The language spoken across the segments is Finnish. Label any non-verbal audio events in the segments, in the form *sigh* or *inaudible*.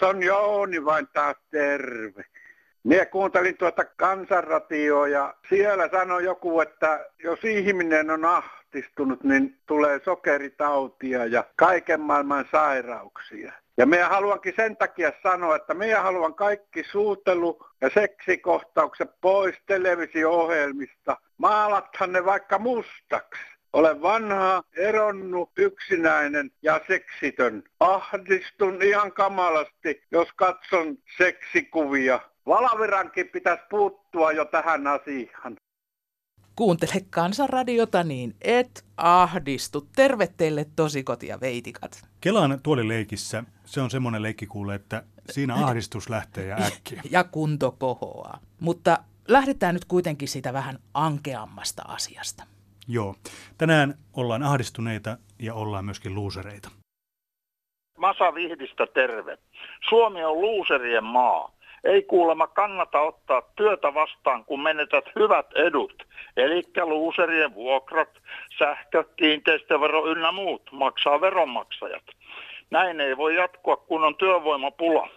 se on Jouni vain taas terve. Minä kuuntelin tuota kansanratioa ja siellä sanoi joku, että jos ihminen on ahtistunut, niin tulee sokeritautia ja kaiken maailman sairauksia. Ja minä haluankin sen takia sanoa, että minä haluan kaikki suutelu- ja seksikohtaukset pois televisio-ohjelmista. Maalathan ne vaikka mustaksi. Olen vanha, eronnut, yksinäinen ja seksitön. Ahdistun ihan kamalasti, jos katson seksikuvia. Valavirankin pitäisi puuttua jo tähän asiaan. Kuuntele kansanradiota, niin et ahdistu. Terve teille tosikot ja veitikat. Kelan tuolileikissä se on semmoinen leikki kuule, että siinä ahdistus lähtee ja äkkiä. *laughs* Ja kunto kohoaa. Mutta lähdetään nyt kuitenkin siitä vähän ankeammasta asiasta. Joo. Tänään ollaan ahdistuneita ja ollaan myöskin luusereita. Masa Vihdistä terve. Suomi on luuserien maa. Ei kuulemma kannata ottaa työtä vastaan, kun menetät hyvät edut. Eli luuserien vuokrat, sähkö, kiinteistövero ynnä muut maksaa veronmaksajat. Näin ei voi jatkua, kun on työvoimapula.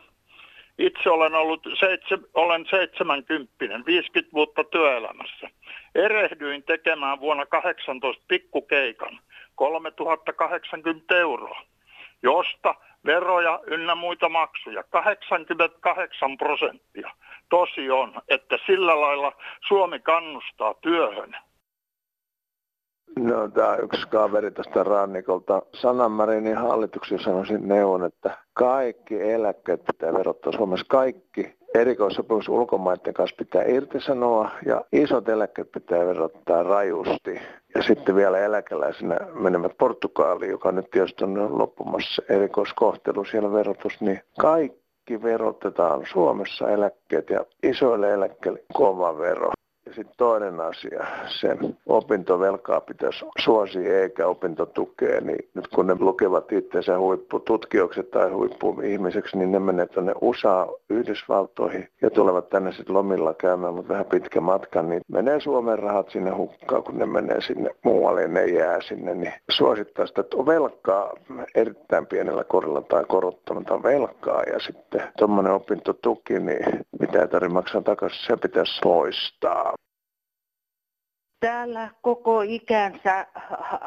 Itse olen ollut seitse, olen 70, 50 vuotta työelämässä. Erehdyin tekemään vuonna 18 pikkukeikan, 3080 euroa, josta veroja ynnä muita maksuja, 88 prosenttia. Tosi on, että sillä lailla Suomi kannustaa työhön. No, tämä yksi kaveri tästä rannikolta. Sanna Marinin hallituksen sanoisin neuvon, että kaikki eläkkeet pitää verottaa Suomessa. Kaikki erikoissopimus ulkomaiden kanssa pitää irtisanoa ja isot eläkkeet pitää verottaa rajusti. Ja sitten vielä eläkeläisenä menevät Portugaliin, joka nyt tietysti on loppumassa erikoiskohtelu siellä verotus, niin kaikki verotetaan Suomessa eläkkeet ja isoille eläkkeille kova vero. Ja sitten toinen asia, sen opintovelkaa pitäisi suosia eikä opintotukea, niin nyt kun ne lukevat itsensä huippututkijoksi tai huippuihmiseksi, niin ne menee tuonne USA, Yhdysvaltoihin ja tulevat tänne sitten lomilla käymään, mutta vähän pitkä matka, niin menee Suomen rahat sinne hukkaan, kun ne menee sinne muualle ne jää sinne, niin suosittaa sitä, että on velkaa erittäin pienellä korolla tai korottamatta velkaa ja sitten tuommoinen opintotuki, niin mitä ei tarvitse maksaa takaisin, se pitäisi poistaa täällä koko ikänsä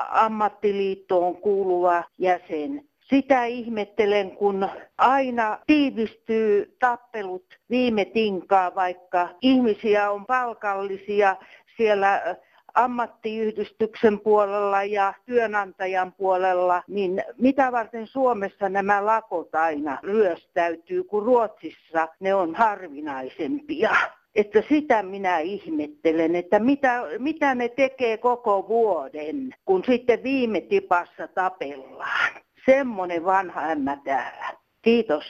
ammattiliittoon kuuluva jäsen. Sitä ihmettelen, kun aina tiivistyy tappelut viime tinkaa, vaikka ihmisiä on palkallisia siellä ammattiyhdistyksen puolella ja työnantajan puolella, niin mitä varten Suomessa nämä lakot aina ryöstäytyy, kun Ruotsissa ne on harvinaisempia? Että sitä minä ihmettelen, että mitä, mitä ne tekee koko vuoden, kun sitten viime tipassa tapellaan. Semmoinen vanha ämmä täällä. Kiitos.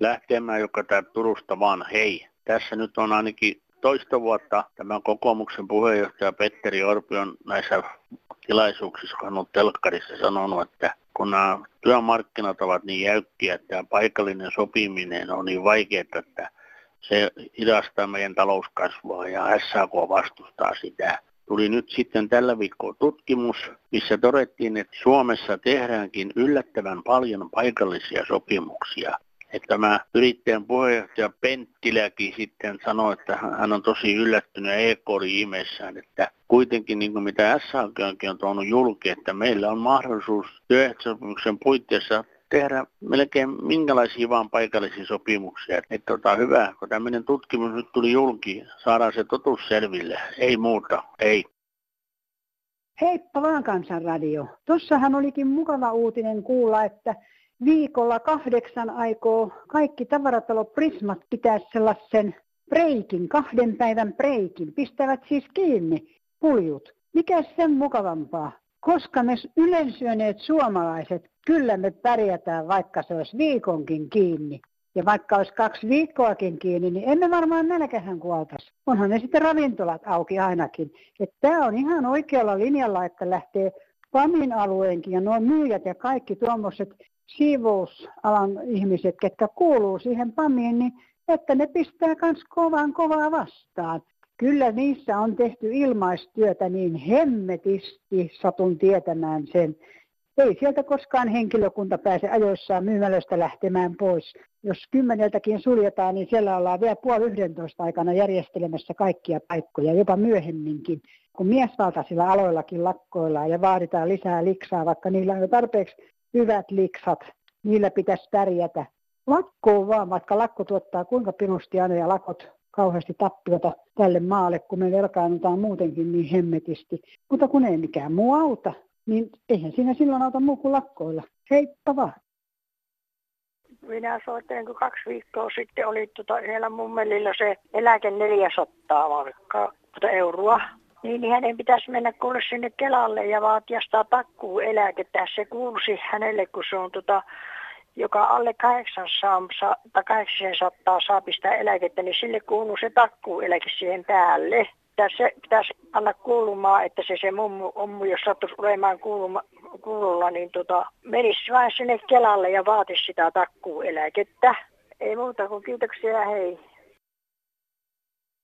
Lähtemään joka tää Turusta vaan hei. Tässä nyt on ainakin toista vuotta tämän kokoomuksen puheenjohtaja Petteri Orpi on näissä tilaisuuksissa, kun on telkkarissa sanonut, että kun nämä työmarkkinat ovat niin jäykkiä, että paikallinen sopiminen on niin vaikeaa, että se hidastaa meidän talouskasvua ja SAK vastustaa sitä. Tuli nyt sitten tällä viikolla tutkimus, missä todettiin, että Suomessa tehdäänkin yllättävän paljon paikallisia sopimuksia. Että tämä yrittäjän puheenjohtaja Penttiläkin sitten sanoi, että hän on tosi yllättynyt ja EK oli ihmeessään, että kuitenkin niin kuin mitä SAK on tuonut julki, että meillä on mahdollisuus työehtosopimuksen puitteissa tehdä melkein minkälaisia vaan paikallisia sopimuksia. Että tota, hyvä, kun tämmöinen tutkimus nyt tuli julki, saadaan se totuus selville. Ei muuta, ei. Heippa vaan kansanradio. Tossahan olikin mukava uutinen kuulla, että viikolla kahdeksan aikoo kaikki tavaratalo Prismat pitää sellaisen preikin, kahden päivän preikin. Pistävät siis kiinni puljut. Mikä sen mukavampaa? Koska me ylensyöneet suomalaiset Kyllä me pärjätään, vaikka se olisi viikonkin kiinni. Ja vaikka olisi kaksi viikkoakin kiinni, niin emme varmaan nälkähän kuoltaisi. Onhan ne sitten ravintolat auki ainakin. Tämä on ihan oikealla linjalla, että lähtee PAMin alueenkin ja nuo myyjät ja kaikki tuommoiset siivousalan ihmiset, ketkä kuuluu siihen PAMiin, niin että ne pistää myös kovaan kovaa vastaan. Kyllä niissä on tehty ilmaistyötä niin hemmetisti, satun tietämään sen. ei sieltä koskaan henkilökunta pääse ajoissaan myymälöstä lähtemään pois. Jos kymmeneltäkin suljetaan, niin siellä ollaan vielä puoli yhdentoista aikana järjestelemässä kaikkia paikkoja, jopa myöhemminkin. Kun miesvaltaisilla aloillakin lakkoillaan ja vaaditaan lisää liksaa, vaikka niillä on jo tarpeeksi hyvät liksat, niillä pitäisi pärjätä. Lakkoon vaan, vaikka lakko tuottaa kuinka pinusti aina ja lakot kauheasti tappiota tälle maalle, kun me velkaannutaan muutenkin niin hemmetisti. Mutta kun ei mikään muu auta, niin eihän siinä silloin auta muu kuin lakkoilla. Heippa vaan. Minä soitin, kun kaksi viikkoa sitten oli tuota, siellä mummelilla se eläke 400 markkaa tuota euroa. Niin, niin hänen pitäisi mennä kuule sinne Kelalle ja vaatia sitä takkuu eläkettä. Se kuulsi hänelle, kun se on tota, joka alle 800 tai 800 saa pistää eläkettä, niin sille kuuluu se takkuu eläke siihen päälle. Tässä pitäisi anna kuulumaan, että se, se mummu, mummu jos sattuisi olemaan kuuluma, kuululla, niin tota, menisi vain sinne Kelalle ja vaatisi sitä takkuueläkettä. Ei muuta kuin kiitoksia, hei.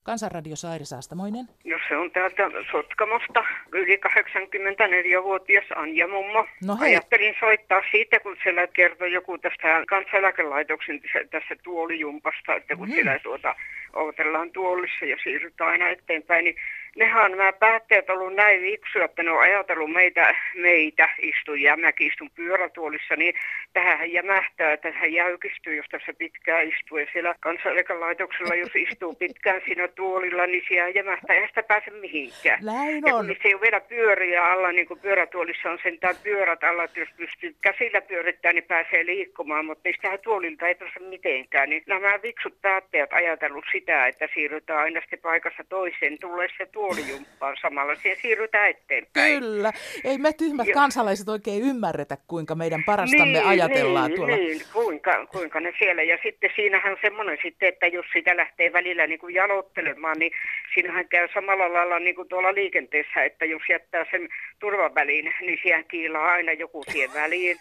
Kansanradio Sairi Saastamoinen. No se on täältä Sotkamosta, yli 84-vuotias Anja Mummo. No hei. Ajattelin soittaa siitä, kun siellä kertoi joku tästä kansaneläkelaitoksen tässä tuolijumpasta, että kun mm. siellä tuota, odotellaan tuolissa ja siirrytään aina eteenpäin, niin nehän nämä päättäjät ollut näin viksuja, että ne on ajatellut meitä, meitä istujia, mäkin istun pyörätuolissa, niin tähän jämähtää, tähän jäykistyy, jos tässä pitkään istuu. Ja siellä kansaneläkelaitoksella, jos istuu pitkään siinä tuolilla, niin siellä jämähtää, eihän sitä pääse mihinkään. Näin ja on. kun se ei ole vielä pyöriä alla, niin kuin pyörätuolissa on sentään pyörät alla, että jos pystyy käsillä pyörittämään, niin pääsee liikkumaan, mutta niistähän tuolilta ei pääse mitenkään. Niin nämä viksut päättäjät ajatellut sitä, että siirrytään aina sitten paikassa toiseen, tulee se tuolijumppaan samalla, siihen siirrytään eteenpäin. Kyllä. Ei me tyhmät jo. kansalaiset oikein ymmärretä, kuinka meidän parastamme niin, ajatellaan niin, tuolla. Niin, kuinka, kuinka ne siellä. Ja sitten siinähän on semmoinen sitten, että jos sitä lähtee välillä niin kuin jalottelemaan, niin siinähän käy samalla lailla niin kuin tuolla liikenteessä, että jos jättää sen turvaväliin, niin siihen kiilaa aina joku siihen väliin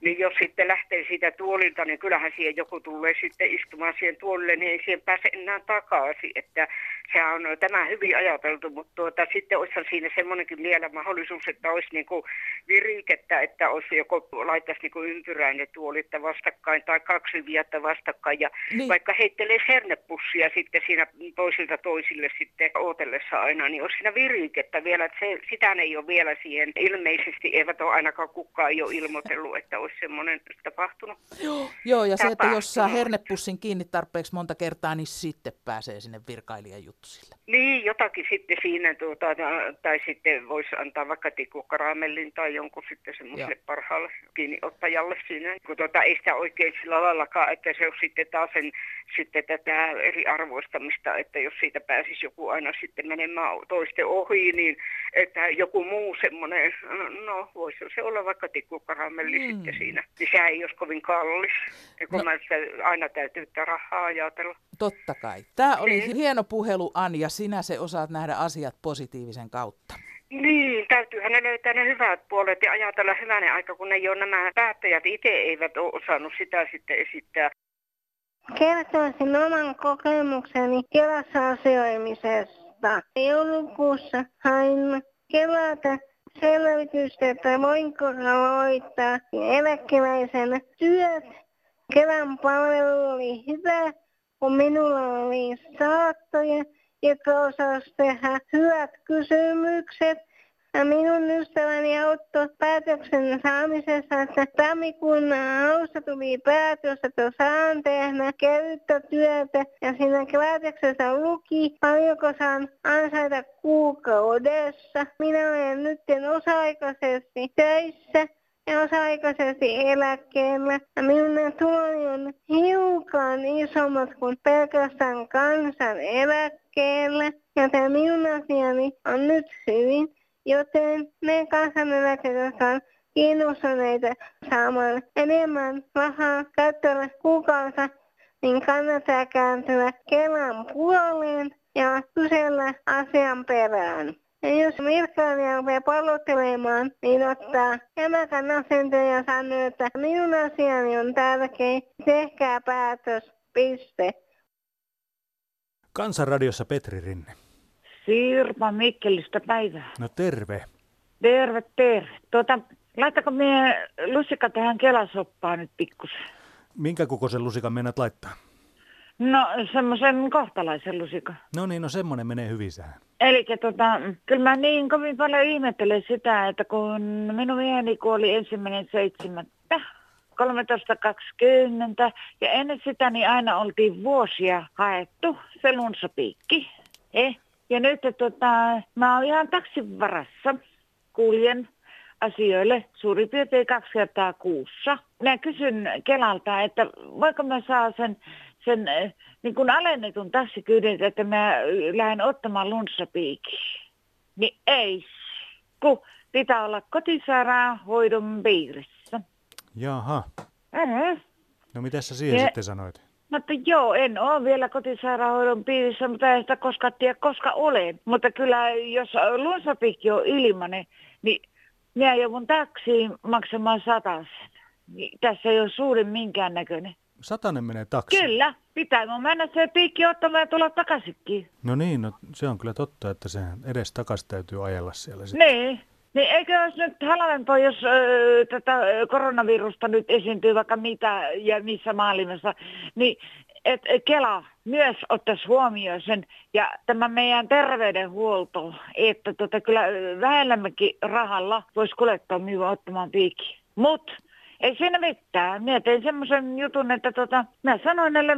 niin jos sitten lähtee siitä tuolilta, niin kyllähän siihen joku tulee sitten istumaan siihen tuolille, niin ei siihen pääse enää takaisin. Että se on tämä hyvin ajateltu, mutta tuota, sitten olisi siinä semmoinenkin vielä mahdollisuus, että olisi niin kuin virikettä, että olisi joko laittaisi niin kuin ympyräinen tuoli vastakkain tai kaksi viettä vastakkain ja niin. vaikka heittelee hernepussia sitten siinä toisilta toisille sitten ootellessa aina, niin olisi siinä virikettä vielä, että se, sitä ei ole vielä siihen ilmeisesti, eivät ole ainakaan kukaan ei ole ilmoitellut, että olisi semmoinen tapahtunut. Joo, joo ja se, että jos saa hernepussin kiinni tarpeeksi monta kertaa, niin sitten pääsee sinne virkailijan juttusille. Niin, jotakin sitten siinä, tuota, tai sitten voisi antaa vaikka tikukkaramellin tai jonkun sitten semmoiselle parhaalle kiinniottajalle siinä. Kun tuota, ei sitä oikein sillä laillakaan, että se on sitten taas sen, sitten tätä eriarvoistamista, että jos siitä pääsisi joku aina sitten menemään toisten ohi, niin että joku muu semmoinen, no voisi se olla vaikka tikkukaramelli mm. sitten siinä. Niin se ei olisi kovin kallis. Ja kun no. mä sitä aina täytyy rahaa ajatella. Totta kai. Tämä oli niin. hieno puhelu, Anja. Sinä se osaat nähdä asiat positiivisen kautta. Niin, täytyyhän ne löytää ne hyvät puolet ja ajatella hyvänen aika, kun ne jo nämä päättäjät itse eivät ole osannut sitä sitten esittää. Kertoisin oman kokemukseni Kelassa asioimisesta. Joulukuussa hain Kelalta selvitystä, että voinko aloittaa eläkeläisen työt. Kelan palvelu oli hyvä, kun minulla oli saattoja, jotka osasi tehdä hyvät kysymykset minun ystäväni auttoi päätöksen saamisessa, että tammikuun alussa tuli päätös, että saan tehdä käyttötyötä ja siinä päätöksessä luki, paljonko saan ansaita kuukaudessa. Minä olen nyt osa-aikaisesti töissä ja osa-aikaisesti eläkkeellä. Ja minun tuloni on hiukan isommat kuin pelkästään kansan eläkkeellä. Joten minun asiani on nyt hyvin joten me kansaneläkkeet on kiinnostuneita saamaan enemmän rahaa käyttöön kuukausi, niin kannattaa kääntyä Kelan puoleen ja kysellä asian perään. Ja jos virkailija rupeaa pallottelemaan, niin ottaa jämäkän asenteen ja sanoo, että minun asiani on tärkein, tehkää päätös, piste. Kansanradiossa Petri Rinne. Sirpa Mikkelistä päivää. No terve. Terve, terve. Tuota, Laittako mie lusikka tähän kelasoppaan nyt pikkusen? Minkä kokoisen lusikan menet laittaa? No semmoisen kohtalaisen lusikan. No niin, no semmonen menee hyvin sähän. Eli tota, kyllä mä niin kovin paljon ihmettelen sitä, että kun minun mieheni kuoli ensimmäinen seitsemättä, 13.20 ja ennen sitä niin aina oltiin vuosia haettu se lunsapiikki. Eh? Ja nyt tota, mä oon ihan taksin varassa, kuljen asioille suurin piirtein kaksi kertaa kuussa. Mä kysyn Kelalta, että voiko mä saa sen, sen eh, niin kuin alennetun tassikyydin, että mä lähden ottamaan lunssapiikin. Niin ei, kun pitää olla kotisairaanhoidon piirissä. Jaha. Mm-hmm. No mitä sä siihen Ja- sitten sanoit? No että joo, en ole vielä kotisairaanhoidon piirissä, mutta en sitä koskaan tiedä, koska olen. Mutta kyllä jos lunsapikki on ilmanen, niin minä joudun taksiin maksamaan sataisen. Niin tässä ei ole suurin minkään näköinen. Satanen menee taksi. Kyllä, pitää mun mennä se piikki ottamaan ja tulla takaisinkin. No niin, no se on kyllä totta, että se edes takas täytyy ajella siellä sitten. Niin. Niin eikö olisi nyt halvempaa, jos ö, tätä koronavirusta nyt esiintyy vaikka mitä ja missä maailmassa, niin et Kela myös ottaisi huomioon sen ja tämä meidän terveydenhuolto, että tota, kyllä ö, vähemmälläkin rahalla voisi kuljettaa minua ottamaan piikki. Mutta ei siinä mitään. Minä tein semmoisen jutun, että tota, mä sanoin näille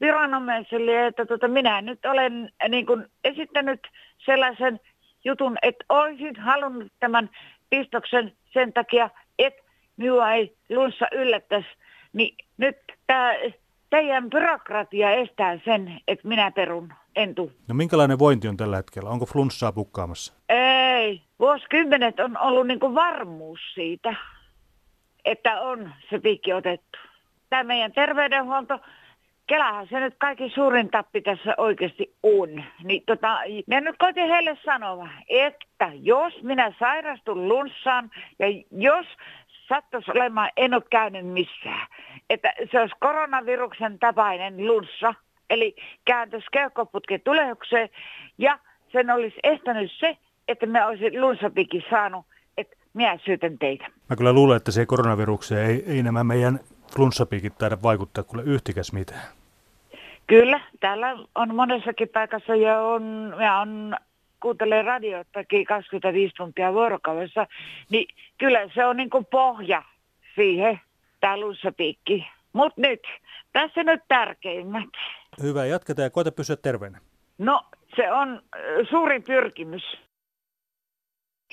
viranomaisille, että tota, minä nyt olen niin kuin, esittänyt sellaisen jutun, että olisin halunnut tämän pistoksen sen takia, että minua ei lunssa yllättäisi. Niin nyt tämä teidän byrokratia estää sen, että minä perun. En tuu. No minkälainen vointi on tällä hetkellä? Onko flunssaa pukkaamassa? Ei. Vuosikymmenet on ollut niin kuin varmuus siitä, että on se piikki otettu. Tämä meidän terveydenhuolto, Kelahan se nyt kaikki suurin tappi tässä oikeasti on. Niin tota, minä nyt koitin heille sanoa, että jos minä sairastun lunssaan ja jos sattuisi olemaan, en ole käynyt missään, että se olisi koronaviruksen tapainen lunssa, eli kääntöisi keuhkoputken tulehdukseen ja sen olisi estänyt se, että mä olisin lunssapikin saanut, että minä syytän teitä. Mä kyllä luulen, että se koronavirukseen ei, ei nämä meidän flunssapiikit taida vaikuttaa kuule yhtikäs mitään. Kyllä, täällä on monessakin paikassa ja on, ja on kuuntelee radiotakin 25 tuntia vuorokaudessa, niin kyllä se on niin kuin pohja siihen, tämä lunssapiikki. Mutta nyt, tässä nyt tärkeimmät. Hyvä, jatketaan ja koeta pysyä terveenä. No, se on äh, suurin pyrkimys.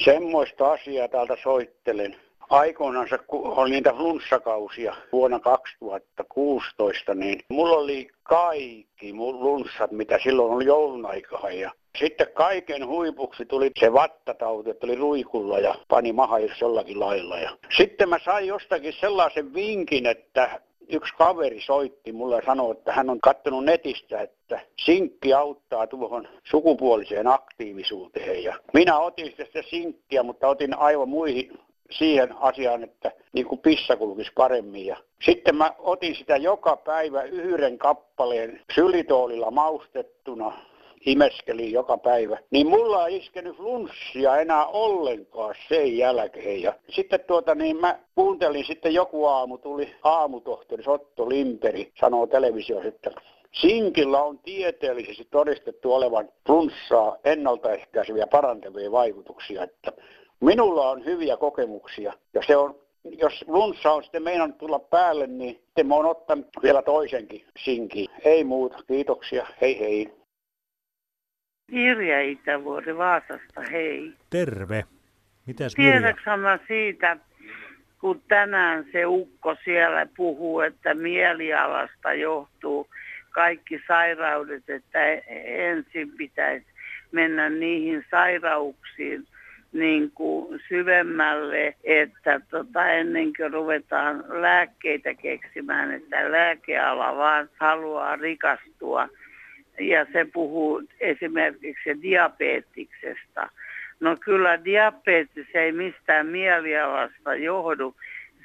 Semmoista asiaa täältä soittelen. Aikoinaan kun oli niitä flunssakausia vuonna 2016, niin mulla oli kaikki mun flunssat, mitä silloin oli joulun aikaan. Ja sitten kaiken huipuksi tuli se vattatauti, että oli ruikulla ja pani mahajus jollakin lailla. Ja sitten mä sain jostakin sellaisen vinkin, että yksi kaveri soitti mulle ja sanoi, että hän on katsonut netistä, että sinkki auttaa tuohon sukupuoliseen aktiivisuuteen. Ja minä otin sitä sinkkiä, mutta otin aivan muihin siihen asiaan, että niin kuin pissa kulkisi paremmin. Ja sitten mä otin sitä joka päivä yhden kappaleen sylitoolilla maustettuna imeskelin joka päivä, niin mulla ei iskenyt flunssia enää ollenkaan sen jälkeen. Ja sitten tuota niin mä kuuntelin sitten joku aamu, tuli aamutohtori Otto Limperi, sanoo televisiossa, että Sinkillä on tieteellisesti todistettu olevan flunssaa ennaltaehkäiseviä parantavia vaikutuksia, että minulla on hyviä kokemuksia ja se on jos lunssa on sitten meinannut tulla päälle, niin sitten mä oon ottanut vielä toisenkin sinkin. Ei muuta, kiitoksia, hei hei. Irja Itävuori Vaasasta, hei. Terve. Mitäs Mirja? Tiedätkö mä siitä, kun tänään se ukko siellä puhuu, että mielialasta johtuu kaikki sairaudet, että ensin pitäisi mennä niihin sairauksiin niin kuin syvemmälle, että tota, ennen kuin ruvetaan lääkkeitä keksimään, että lääkeala vaan haluaa rikastua. Ja se puhuu esimerkiksi diabeetiksesta. No kyllä diabetes ei mistään mielialasta johdu.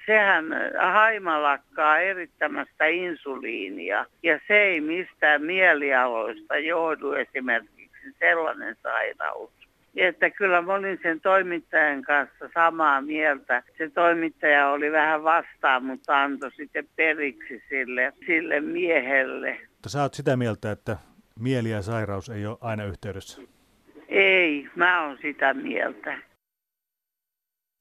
Sehän haima lakkaa erittämästä insuliinia ja se ei mistään mielialoista johdu esimerkiksi sellainen sairaus. Että kyllä mä olin sen toimittajan kanssa samaa mieltä. Se toimittaja oli vähän vastaan, mutta antoi sitten periksi sille, sille miehelle. Mutta sä oot sitä mieltä, että mieli ja sairaus ei ole aina yhteydessä? Ei, mä oon sitä mieltä.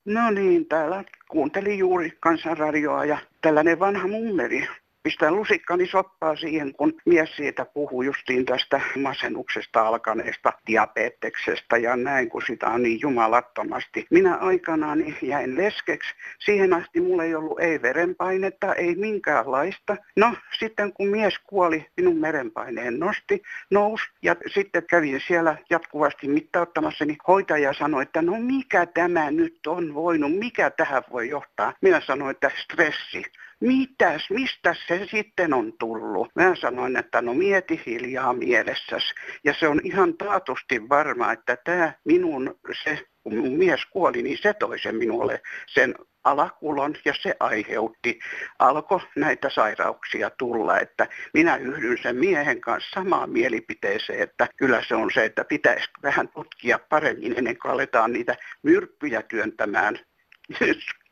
No niin, täällä kuuntelin juuri kansanradioa ja tällainen vanha mummeri pistän lusikkani soppaa siihen, kun mies siitä puhuu justiin tästä masennuksesta alkaneesta diabeteksesta ja näin, kun sitä on niin jumalattomasti. Minä aikanaan jäin leskeksi. Siihen asti mulla ei ollut ei verenpainetta, ei minkäänlaista. No, sitten kun mies kuoli, minun merenpaineen nosti, nous ja sitten kävin siellä jatkuvasti mittauttamassa, niin hoitaja sanoi, että no mikä tämä nyt on voinut, mikä tähän voi johtaa. Minä sanoin, että stressi mitäs, mistä se sitten on tullut? Mä sanoin, että no mieti hiljaa mielessäsi. Ja se on ihan taatusti varma, että tämä minun, se kun mun mies kuoli, niin se toi sen minulle sen alakulon ja se aiheutti, alkoi näitä sairauksia tulla, että minä yhdyn sen miehen kanssa samaan mielipiteeseen, että kyllä se on se, että pitäisi vähän tutkia paremmin ennen kuin aletaan niitä myrkkyjä työntämään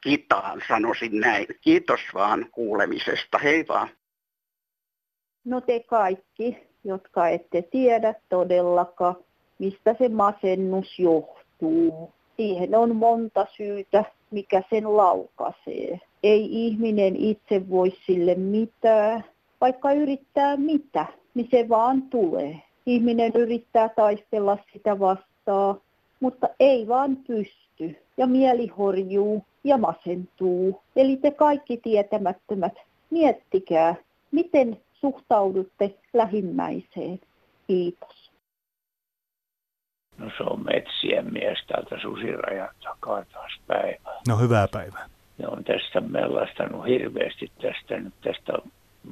kitaan, sanoisin näin. Kiitos vaan kuulemisesta. Hei vaan. No te kaikki, jotka ette tiedä todellakaan, mistä se masennus johtuu. Siihen on monta syytä, mikä sen laukaisee. Ei ihminen itse voi sille mitään, vaikka yrittää mitä, niin se vaan tulee. Ihminen yrittää taistella sitä vastaan, mutta ei vaan pysty. Ja mieli horjuu ja masentuu. Eli te kaikki tietämättömät, miettikää, miten suhtaudutte lähimmäiseen. Kiitos. No se on metsien mies täältä susirajan takaa taas päivää. No hyvää päivää. Ne on tästä mellastanut hirveästi tästä nyt tästä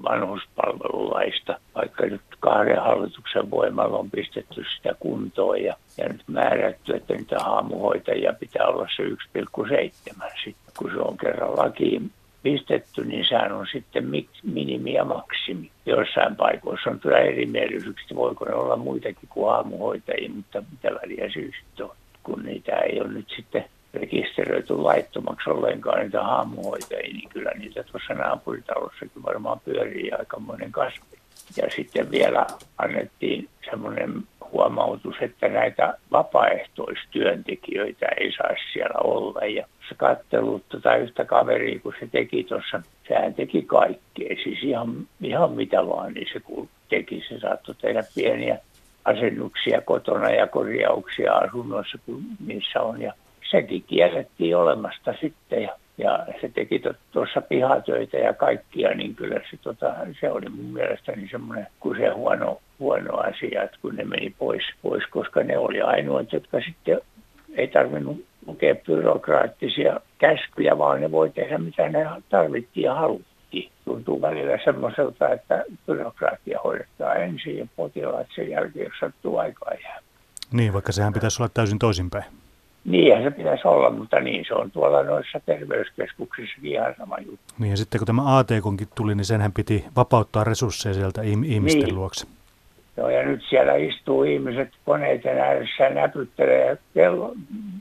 vanhuspalvelulaista, vaikka nyt kahden hallituksen voimalla on pistetty sitä kuntoon ja, ja nyt määrätty, että niitä haamuhoitajia pitää olla se 1,7. Sitten kun se on kerran lakiin pistetty, niin sehän on sitten minimi ja maksimi. Joissain paikoissa on kyllä erimielisyyksiä, voiko ne olla muitakin kuin aamuhoitajia, mutta mitä väliä syystä on, kun niitä ei ole nyt sitten rekisteröity laittomaksi ollenkaan niitä haamuhoitajia, niin kyllä niitä tuossa naapuritalossakin varmaan pyörii aikamoinen kasvi. Ja sitten vielä annettiin semmoinen huomautus, että näitä vapaaehtoistyöntekijöitä ei saisi siellä olla. Ja se kattelut tota yhtä kaveria, kun se teki tuossa, sehän teki kaikkea, siis ihan, ihan mitä vaan, niin se kun teki, se saattoi tehdä pieniä asennuksia kotona ja korjauksia asunnoissa, kun niissä on. Ja sekin kiellettiin olemasta sitten ja, ja se teki tuossa pihatöitä ja kaikkia, niin kyllä se, tota, se oli mun mielestäni semmoinen kuin se huono, huono asia, että kun ne meni pois, pois, koska ne oli ainoat, jotka sitten ei tarvinnut lukea byrokraattisia käskyjä, vaan ne voi tehdä mitä ne tarvittiin ja haluttiin. Tuntuu välillä semmoiselta, että byrokraattia hoidetaan ensin ja potilaat sen jälkeen, jos sattuu aikaa jää. Niin, vaikka sehän pitäisi olla täysin toisinpäin. Niinhän se pitäisi olla, mutta niin se on tuolla noissa terveyskeskuksissakin ihan sama juttu. Niin ja sitten kun tämä ATKonkin tuli, niin senhän piti vapauttaa resursseja sieltä ihmisten niin. luokse. Joo, ja nyt siellä istuu ihmiset koneiden ääressä ja näpyttelee kello,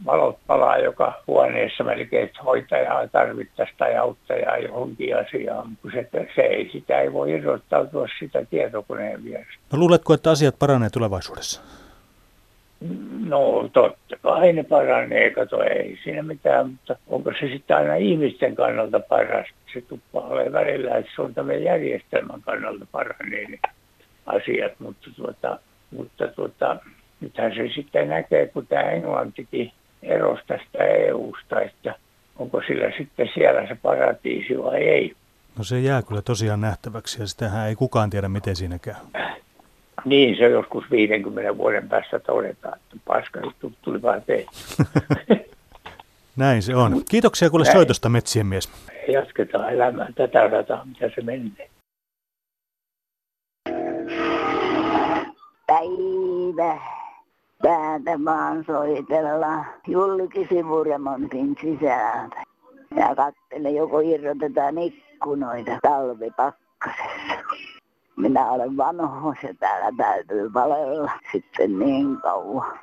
valot palaa joka huoneessa melkein, että hoitajaa tarvittaisiin tai auttajaa johonkin asiaan, kun se, se ei, sitä ei voi irrottautua sitä tietokoneen vierestä. No luuletko, että asiat paranee tulevaisuudessa? No totta kai ne paranee, kato ei siinä mitään, mutta onko se sitten aina ihmisten kannalta paras? Se tuppaa olemaan välillä, että se on tämän järjestelmän kannalta paranee ne asiat, mutta, tuota, mutta tuota, nythän se sitten näkee, kun tämä Englantikin erosi tästä EU-sta, että onko sillä sitten siellä se paratiisi vai ei. No se jää kyllä tosiaan nähtäväksi ja sitähän ei kukaan tiedä, miten siinä käy. Niin, se joskus 50 vuoden päästä todetaan, että paska juttu tuli vaan tehty. *laughs* Näin se on. Kiitoksia kuule Näin. soitosta, metsien mies. Jatketaan elämää tätä rataa, mitä se menee. Päivä. Täältä vaan soitellaan Jullikin sivuremontin sisältä. Ja katsele, joko irrotetaan ikkunoita talvipakkasessa. Minä olen vanhus ja täällä täytyy palella sitten niin kauan.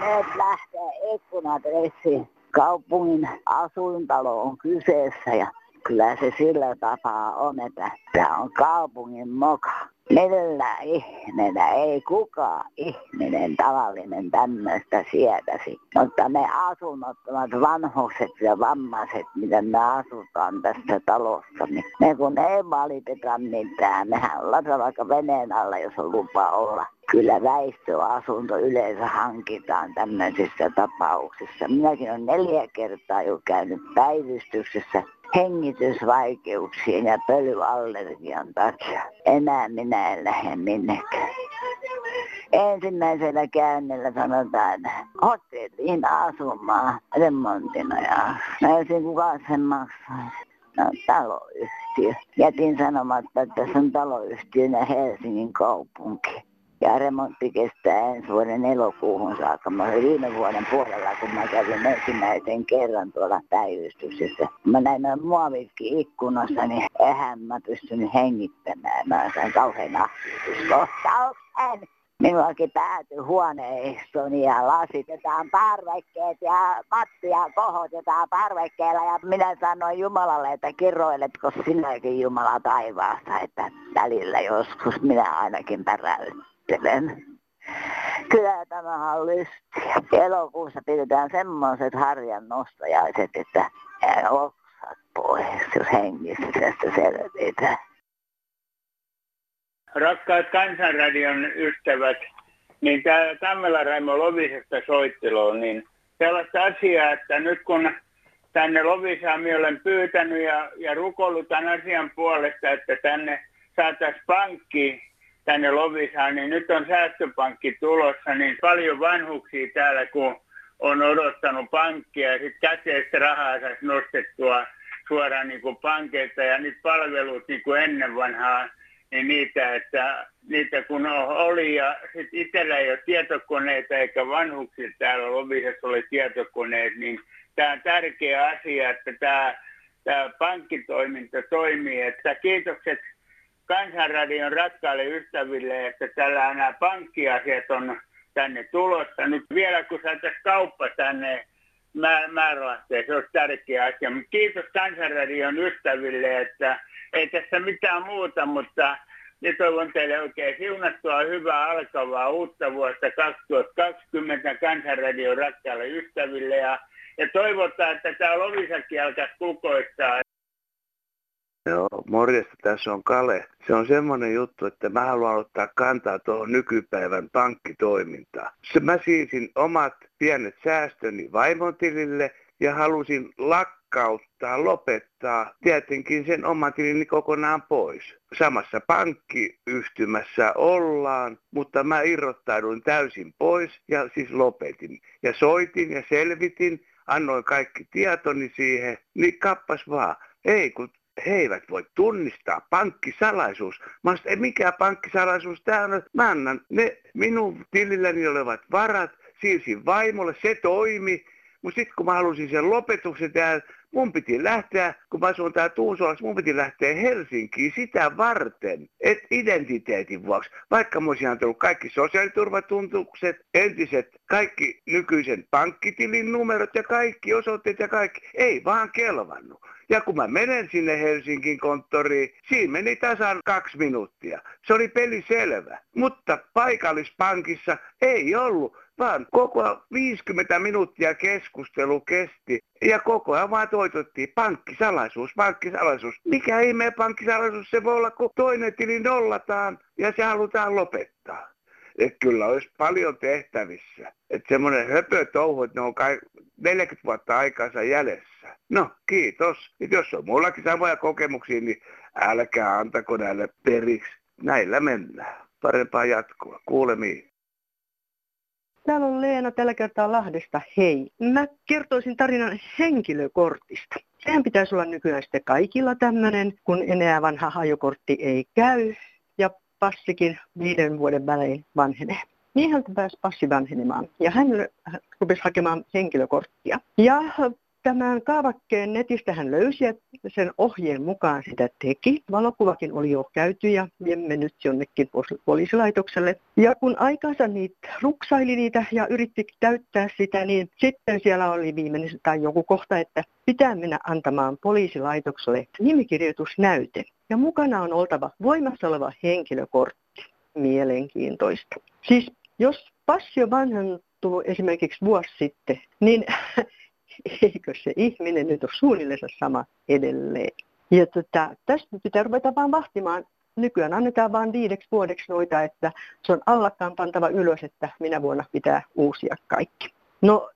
Ne lähtee ikkunat esiin. Kaupungin asuintalo on kyseessä ja kyllä se sillä tapaa on, että tämä on kaupungin moka. Millä ihmeenä ei kukaan ihminen tavallinen tämmöistä sietäisi. Mutta me asunnottomat vanhukset ja vammaiset, mitä me asutaan tässä talossa, niin ne kun ei valiteta mitään, mehän ollaan vaikka veneen alla, jos on lupa olla. Kyllä väistöasunto yleensä hankitaan tämmöisissä tapauksissa. Minäkin olen neljä kertaa jo käynyt päivystyksessä hengitysvaikeuksien ja pölyallergian takia. Enää minä en lähde minnekään. Ensimmäisellä käynnillä sanotaan, hotelliin asumaan remontina ja näysin kuka sen maksaisi. No, taloyhtiö. Jätin sanomatta, että se on taloyhtiönä Helsingin kaupunki. Ja remontti kestää ensi vuoden elokuuhun saakka. Mä olin viime vuoden puolella, kun mä kävin ensimmäisen kerran tuolla päivystyksessä. Mä näin noin muovitkin ikkunassa, niin eihän mä pystynyt hengittämään. Mä sain kauhean ahdistuskohtauksen. Minullakin päätyi huoneistoni ja lasitetaan parvekkeet ja mattia kohotetaan parvekkeella. Ja minä sanoin Jumalalle, että kirroiletko sinäkin Jumala taivaasta, että välillä joskus minä ainakin päräyttelen. Kyllä tämä on lystiä. Elokuussa pidetään semmoiset harjan nostajaiset, että oksat pois, jos hengissä selvitään rakkaat Kansanradion ystävät, niin täällä Tammela Raimo Lovisesta soitteluun, niin sellaista asiaa, että nyt kun tänne Lovisaan olen pyytänyt ja, ja rukoillut tämän asian puolesta, että tänne saataisiin pankki tänne Lovisaan, niin nyt on säästöpankki tulossa, niin paljon vanhuksia täällä, kun on odottanut pankkia ja sitten käteistä rahaa saisi nostettua suoraan niin kuin pankeilta ja nyt palvelut niin kuin ennen vanhaa niin niitä, että niitä kun oli ja sitten itsellä ei ole tietokoneita eikä vanhuksilla täällä Lovisessa ole tietokoneet, niin tämä on tärkeä asia, että tämä, tämä pankkitoiminta toimii. Että kiitokset Kansanradion rakkaille ystäville, että tällä nämä pankkiasiat on tänne tulossa. Nyt vielä kun saataisiin kauppa tänne Määrälahteen, se olisi tärkeä asia. Kiitos Kansanradion ystäville, että ei tässä mitään muuta, mutta nyt toivon teille oikein siunattua hyvää alkavaa uutta vuotta 2020 Kansanradion rakkaille ystäville ja, ja toivotaan, että tämä Lovisakin alkaisi kukoistaa. Joo, morjesta, tässä on Kale. Se on semmoinen juttu, että mä haluan ottaa kantaa tuohon nykypäivän pankkitoimintaan. Mä siisin omat pienet säästöni vaimon tilille ja halusin lakkauttaa, lopettaa tietenkin sen oman tilini kokonaan pois. Samassa pankkiyhtymässä ollaan, mutta mä irrottauduin täysin pois ja siis lopetin. Ja soitin ja selvitin, annoin kaikki tietoni siihen, niin kappas vaan. Ei, kun he eivät voi tunnistaa pankkisalaisuus. Mä sanoin, ei mikään pankkisalaisuus tämä on. Mä annan ne minun tililläni olevat varat, siirsin vaimolle, se toimi. Mutta sitten kun mä halusin sen lopetuksen tehdä, mun piti lähteä, kun mä asun täällä Tuusolassa, mun piti lähteä Helsinkiin sitä varten, että identiteetin vuoksi. Vaikka mä olisin antanut kaikki sosiaaliturvatuntukset, entiset, kaikki nykyisen pankkitilin numerot ja kaikki osoitteet ja kaikki, ei vaan kelvannut. Ja kun mä menen sinne Helsingin konttoriin, siinä meni tasan kaksi minuuttia. Se oli peli selvä. Mutta paikallispankissa ei ollut, vaan koko 50 minuuttia keskustelu kesti. Ja koko ajan vaan toitottiin pankkisalaisuus, pankkisalaisuus. Mikä ihme pankkisalaisuus se voi olla, kun toinen tili nollataan ja se halutaan lopettaa. Et kyllä olisi paljon tehtävissä. Että semmoinen touhu, että ne on kai 40 vuotta aikansa jäljessä. No, kiitos. Et jos on mullakin samoja kokemuksia, niin älkää antako näille periksi. Näillä mennään. Parempaa jatkoa. Kuulemiin. Täällä on Leena tällä kertaa Lahdesta. Hei, mä kertoisin tarinan henkilökortista. Sehän pitäisi olla nykyään sitten kaikilla tämmöinen, kun enää vanha hajokortti ei käy ja passikin viiden vuoden välein vanhenee. Niin häntä pääsi passi vanhenemaan ja hän rupesi hakemaan henkilökorttia. Ja tämän kaavakkeen netistä hän löysi ja sen ohjeen mukaan sitä teki. Valokuvakin oli jo käyty ja viemme nyt jonnekin poliisilaitokselle. Ja kun aikansa niitä ruksaili niitä ja yritti täyttää sitä, niin sitten siellä oli viimeinen tai joku kohta, että pitää mennä antamaan poliisilaitokselle nimikirjoitusnäyte. Ja mukana on oltava voimassa oleva henkilökortti. Mielenkiintoista. Siis jos passi on vanhentunut esimerkiksi vuosi sitten, niin eikö se ihminen nyt ole suunnilleen sama edelleen. Ja tota, tästä pitää ruveta vaan vahtimaan. Nykyään annetaan vain viideksi vuodeksi noita, että se on allakkaan pantava ylös, että minä vuonna pitää uusia kaikki. No,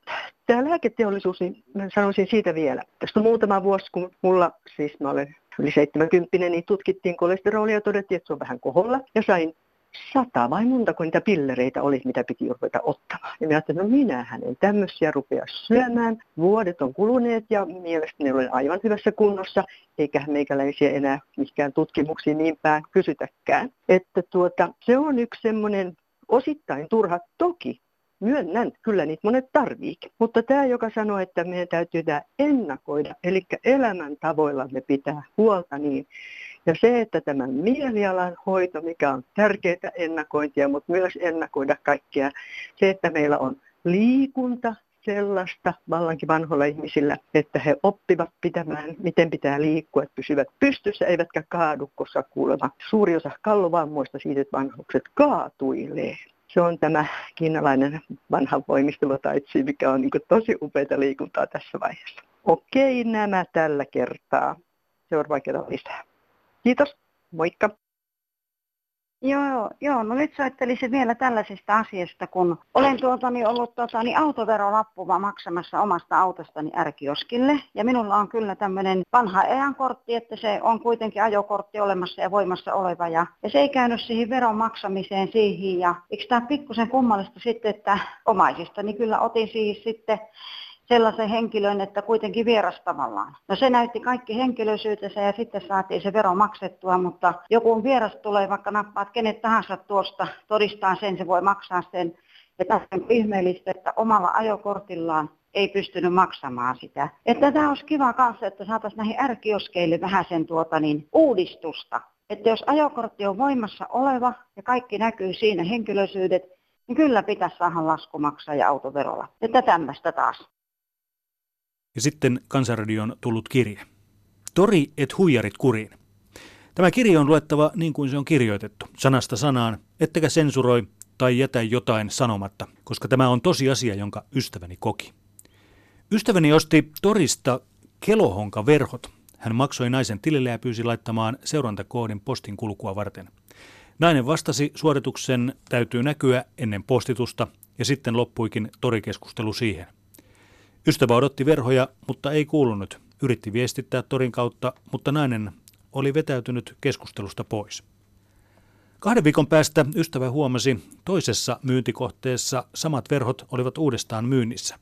tämä lääketeollisuus, niin mä sanoisin siitä vielä. Tästä on muutama vuosi, kun mulla, siis mä olen yli 70, niin tutkittiin kolesterolia ja todettiin, että se on vähän koholla. Ja sain sata vai montako niitä pillereitä oli, mitä piti ruveta ottamaan. Ja minä ajattelin, no minähän en tämmöisiä rupea syömään. Vuodet on kuluneet ja mielestäni olen aivan hyvässä kunnossa, eikä meikäläisiä enää mikään tutkimuksiin niin päin kysytäkään. Että tuota, se on yksi semmoinen osittain turha toki, myönnän, kyllä niitä monet tarviikin. Mutta tämä, joka sanoo, että meidän täytyy tämä ennakoida, eli elämäntavoilla me pitää huolta niin, ja se, että tämä mielialan hoito, mikä on tärkeää ennakointia, mutta myös ennakoida kaikkea, se, että meillä on liikunta sellaista vallankin vanhoilla ihmisillä, että he oppivat pitämään, miten pitää liikkua, että pysyvät pystyssä eivätkä kaadu, koska kuulemma suuri osa kalluvammoista siitä, että vanhukset kaatuilee. Se on tämä kiinalainen vanha voimistelutaitsi, mikä on niin tosi upeita liikuntaa tässä vaiheessa. Okei, nämä tällä kertaa. Seuraava kerran lisää. Kiitos, moikka. Joo, joo, no nyt soittelisin vielä tällaisesta asiasta, kun olen tuotani ollut tuotani autoverolappua maksamassa omasta autostani ärkioskille. Ja minulla on kyllä tämmöinen vanha EAN-kortti, että se on kuitenkin ajokortti olemassa ja voimassa oleva. Ja, ja se ei käynyt siihen veron maksamiseen siihen. Ja eikö tämä pikkusen kummallista sitten, että omaisistani kyllä otin siihen sitten sellaisen henkilön, että kuitenkin vieras tavallaan. No se näytti kaikki henkilöisyytensä ja sitten saatiin se vero maksettua, mutta joku vieras tulee, vaikka nappaat kenet tahansa tuosta, todistaa sen, se voi maksaa sen. Ja tässä on ihmeellistä, että omalla ajokortillaan ei pystynyt maksamaan sitä. Että tämä olisi kiva kanssa, että saataisiin näihin ärkioskeille vähän sen tuota niin, uudistusta. Että jos ajokortti on voimassa oleva ja kaikki näkyy siinä henkilöisyydet, niin kyllä pitäisi saada ja autoverolla. Että tämmöistä taas. Ja sitten Kansanradion tullut kirje. Tori et huijarit kuriin. Tämä kirja on luettava niin kuin se on kirjoitettu, sanasta sanaan, ettekä sensuroi tai jätä jotain sanomatta, koska tämä on tosiasia, jonka ystäväni koki. Ystäväni osti Torista kelohonka verhot. Hän maksoi naisen tilille ja pyysi laittamaan seurantakoodin postin kulkua varten. Nainen vastasi, suorituksen täytyy näkyä ennen postitusta, ja sitten loppuikin torikeskustelu siihen. Ystävä odotti verhoja, mutta ei kuulunut. Yritti viestittää torin kautta, mutta nainen oli vetäytynyt keskustelusta pois. Kahden viikon päästä ystävä huomasi, toisessa myyntikohteessa samat verhot olivat uudestaan myynnissä.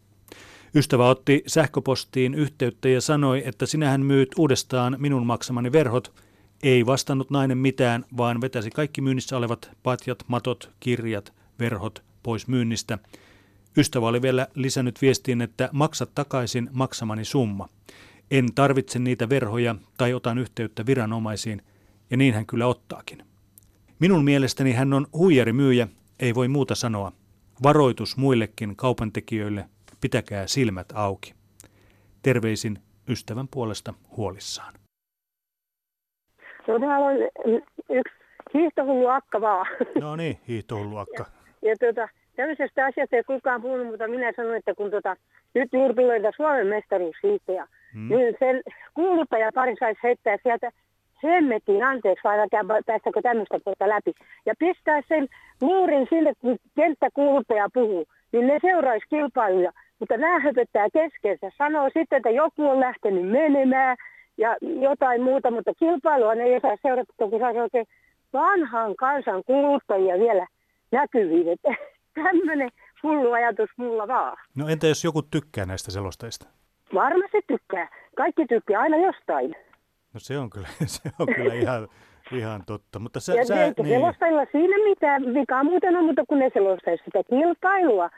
Ystävä otti sähköpostiin yhteyttä ja sanoi, että sinähän myyt uudestaan minun maksamani verhot. Ei vastannut nainen mitään, vaan vetäsi kaikki myynnissä olevat patjat, matot, kirjat, verhot pois myynnistä – Ystävä oli vielä lisännyt viestiin, että maksa takaisin maksamani summa. En tarvitse niitä verhoja tai otan yhteyttä viranomaisiin, ja niin hän kyllä ottaakin. Minun mielestäni hän on huijarimyyjä, ei voi muuta sanoa. Varoitus muillekin kaupantekijöille, pitäkää silmät auki. Terveisin ystävän puolesta huolissaan. No täällä on yksi hiihtohullu akka vaan. No niin, hiihtohullu akka. Ja, ja tuota, tämmöisestä asiasta ei kukaan puhunut, mutta minä sanoin, että kun tota, nyt juuri tulee Suomen mestaruushiihtoja, hmm. niin sen kuuluttaja pari saisi heittää sieltä hemmettiin, anteeksi vai päästäkö tämmöistä puolta läpi. Ja pistää sen luurin sille, kun kenttäkuuluttaja puhuu, niin ne seuraisi kilpailuja. Mutta nämä höpöttää keskeensä. Sanoo sitten, että joku on lähtenyt menemään ja jotain muuta, mutta kilpailua ne ei saa seurata, kun saisi oikein vanhan kansan kuluttajia vielä näkyviin. Että tämmöinen hullu ajatus mulla vaan. No entä jos joku tykkää näistä selosteista? Varmasti tykkää. Kaikki tykkää aina jostain. No se on kyllä, *laughs* se on kyllä *laughs* ihan, ihan totta. Mutta sä, ja sä, niin. selostajilla siinä mitään vikaa muuten on, mutta kun ne selostaisi sitä kilpailua,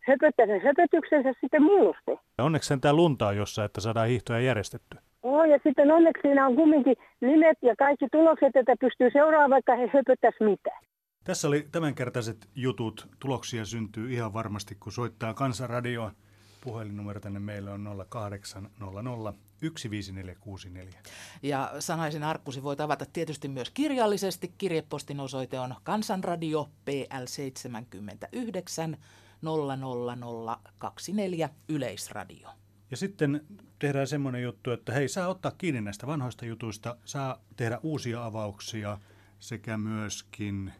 höpöttää sen höpötyksensä sitten muusti. Onneksi sentään luntaa jossa, että saadaan hiihtoja järjestettyä. Oh, ja sitten onneksi siinä on kumminkin nimet ja kaikki tulokset, että pystyy seuraamaan, vaikka he höpöttäisi mitään. Tässä oli tämänkertaiset jutut. Tuloksia syntyy ihan varmasti, kun soittaa Kansanradioon. Puhelinnumero tänne meille on 0800 15464. Ja sanaisin arkkusi voit avata tietysti myös kirjallisesti. Kirjepostin osoite on Kansanradio PL 79 00024 Yleisradio. Ja sitten tehdään semmoinen juttu, että hei, saa ottaa kiinni näistä vanhoista jutuista, saa tehdä uusia avauksia sekä myöskin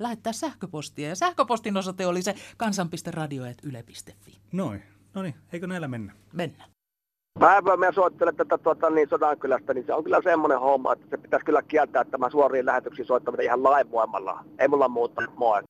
lähettää sähköpostia. Ja sähköpostin osoite oli se kansan.radio.yle.fi. Noin. No niin, eikö näillä mennä? Mennä. Päivä mä soittelen tätä tuota, niin Sodankylästä, niin se on kyllä semmoinen homma, että se pitäisi kyllä kieltää tämä suoriin lähetyksiin soittaminen ihan lainvoimalla. Ei mulla muuta. Moi.